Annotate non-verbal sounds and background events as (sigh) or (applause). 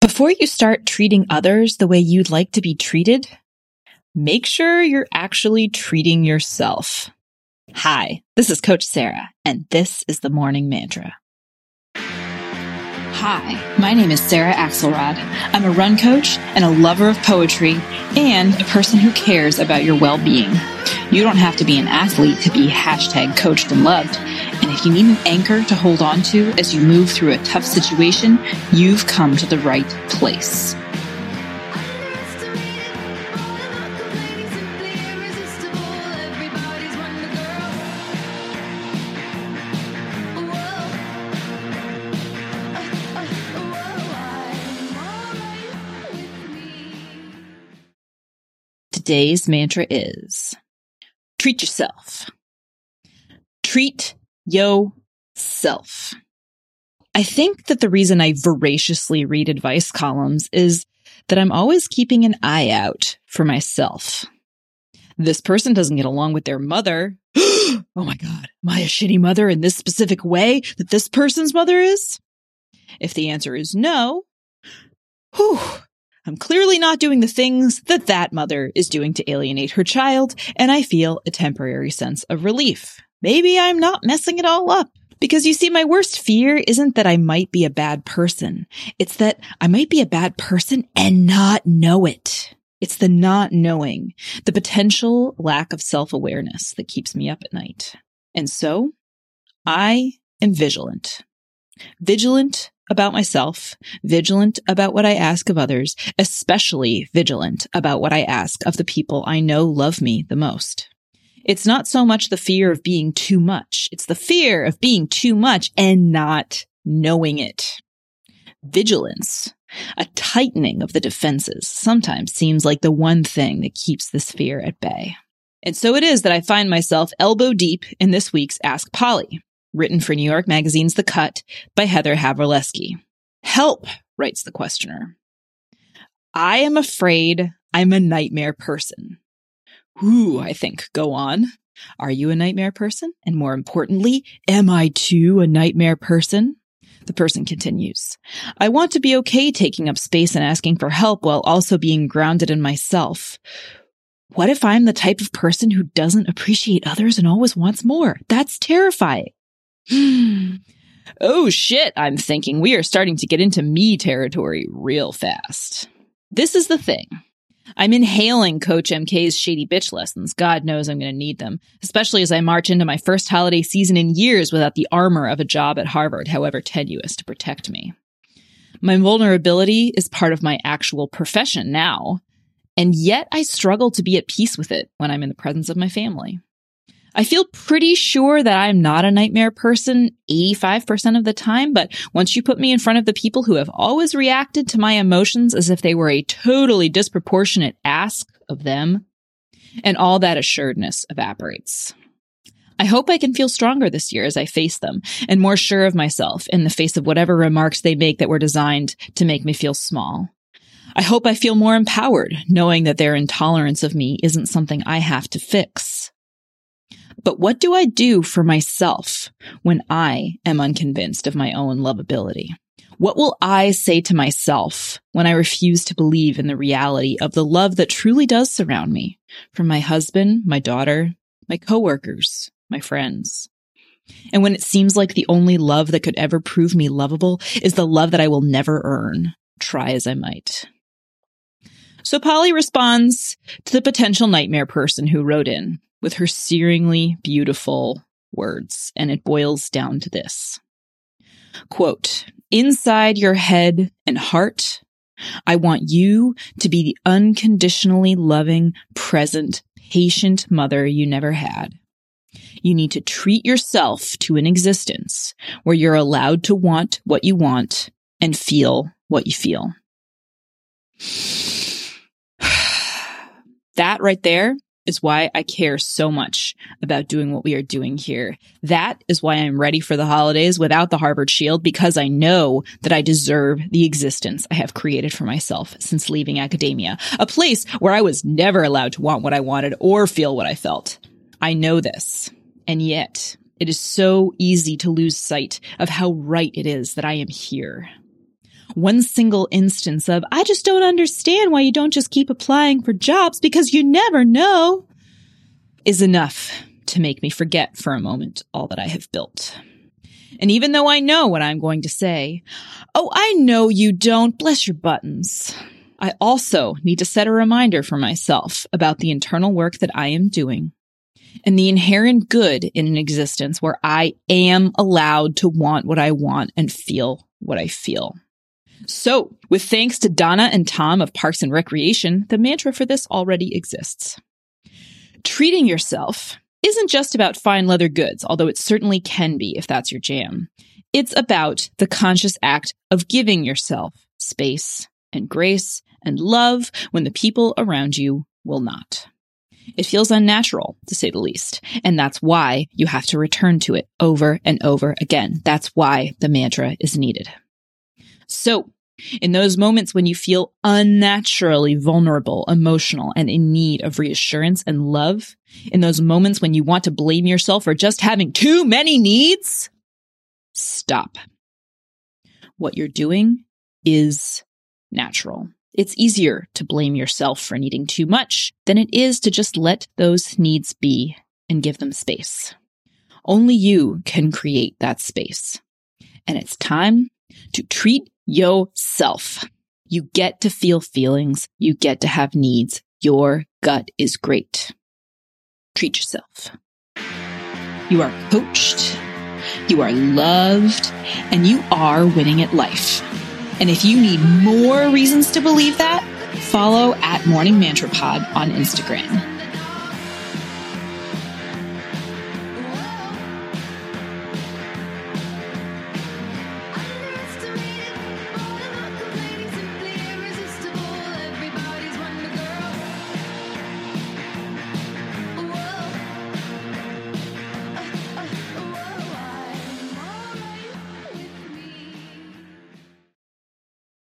Before you start treating others the way you'd like to be treated, make sure you're actually treating yourself. Hi, this is Coach Sarah, and this is the Morning Mantra. Hi, my name is Sarah Axelrod. I'm a run coach and a lover of poetry and a person who cares about your well being. You don't have to be an athlete to be hashtag coached and loved. And if you need an anchor to hold on to as you move through a tough situation, you've come to the right place. Today's mantra is treat yourself. Treat yourself. I think that the reason I voraciously read advice columns is that I'm always keeping an eye out for myself. This person doesn't get along with their mother. (gasps) oh my God. Am I a shitty mother in this specific way that this person's mother is? If the answer is no, whew, I'm clearly not doing the things that that mother is doing to alienate her child, and I feel a temporary sense of relief. Maybe I'm not messing it all up. Because you see, my worst fear isn't that I might be a bad person. It's that I might be a bad person and not know it. It's the not knowing, the potential lack of self awareness that keeps me up at night. And so I am vigilant. Vigilant about myself, vigilant about what I ask of others, especially vigilant about what I ask of the people I know love me the most. It's not so much the fear of being too much. It's the fear of being too much and not knowing it. Vigilance, a tightening of the defenses, sometimes seems like the one thing that keeps this fear at bay. And so it is that I find myself elbow deep in this week's Ask Polly, written for New York Magazine's The Cut by Heather Havrilesky. Help, writes the questioner. I am afraid I'm a nightmare person. Ooh, I think, go on. Are you a nightmare person? And more importantly, am I too a nightmare person? The person continues. I want to be okay taking up space and asking for help while also being grounded in myself. What if I'm the type of person who doesn't appreciate others and always wants more? That's terrifying. (sighs) oh shit, I'm thinking we are starting to get into me territory real fast. This is the thing. I'm inhaling Coach MK's shady bitch lessons. God knows I'm going to need them, especially as I march into my first holiday season in years without the armor of a job at Harvard, however tenuous, to protect me. My vulnerability is part of my actual profession now, and yet I struggle to be at peace with it when I'm in the presence of my family. I feel pretty sure that I'm not a nightmare person 85% of the time, but once you put me in front of the people who have always reacted to my emotions as if they were a totally disproportionate ask of them, and all that assuredness evaporates. I hope I can feel stronger this year as I face them and more sure of myself in the face of whatever remarks they make that were designed to make me feel small. I hope I feel more empowered knowing that their intolerance of me isn't something I have to fix. But what do I do for myself when I am unconvinced of my own lovability? What will I say to myself when I refuse to believe in the reality of the love that truly does surround me from my husband, my daughter, my coworkers, my friends? And when it seems like the only love that could ever prove me lovable is the love that I will never earn, try as I might. So Polly responds to the potential nightmare person who wrote in with her searingly beautiful words, and it boils down to this. Quote, inside your head and heart, I want you to be the unconditionally loving, present, patient mother you never had. You need to treat yourself to an existence where you're allowed to want what you want and feel what you feel. (sighs) that right there is why I care so much about doing what we are doing here. That is why I'm ready for the holidays without the Harvard Shield because I know that I deserve the existence I have created for myself since leaving academia, a place where I was never allowed to want what I wanted or feel what I felt. I know this. And yet, it is so easy to lose sight of how right it is that I am here. One single instance of, I just don't understand why you don't just keep applying for jobs because you never know, is enough to make me forget for a moment all that I have built. And even though I know what I'm going to say, oh, I know you don't, bless your buttons. I also need to set a reminder for myself about the internal work that I am doing and the inherent good in an existence where I am allowed to want what I want and feel what I feel. So, with thanks to Donna and Tom of Parks and Recreation, the mantra for this already exists. Treating yourself isn't just about fine leather goods, although it certainly can be if that's your jam. It's about the conscious act of giving yourself space and grace and love when the people around you will not. It feels unnatural, to say the least. And that's why you have to return to it over and over again. That's why the mantra is needed. So, in those moments when you feel unnaturally vulnerable, emotional, and in need of reassurance and love, in those moments when you want to blame yourself for just having too many needs, stop. What you're doing is natural. It's easier to blame yourself for needing too much than it is to just let those needs be and give them space. Only you can create that space. And it's time to treat yourself. You get to feel feelings. You get to have needs. Your gut is great. Treat yourself. You are coached. You are loved and you are winning at life. And if you need more reasons to believe that, follow at Morning Mantra Pod on Instagram.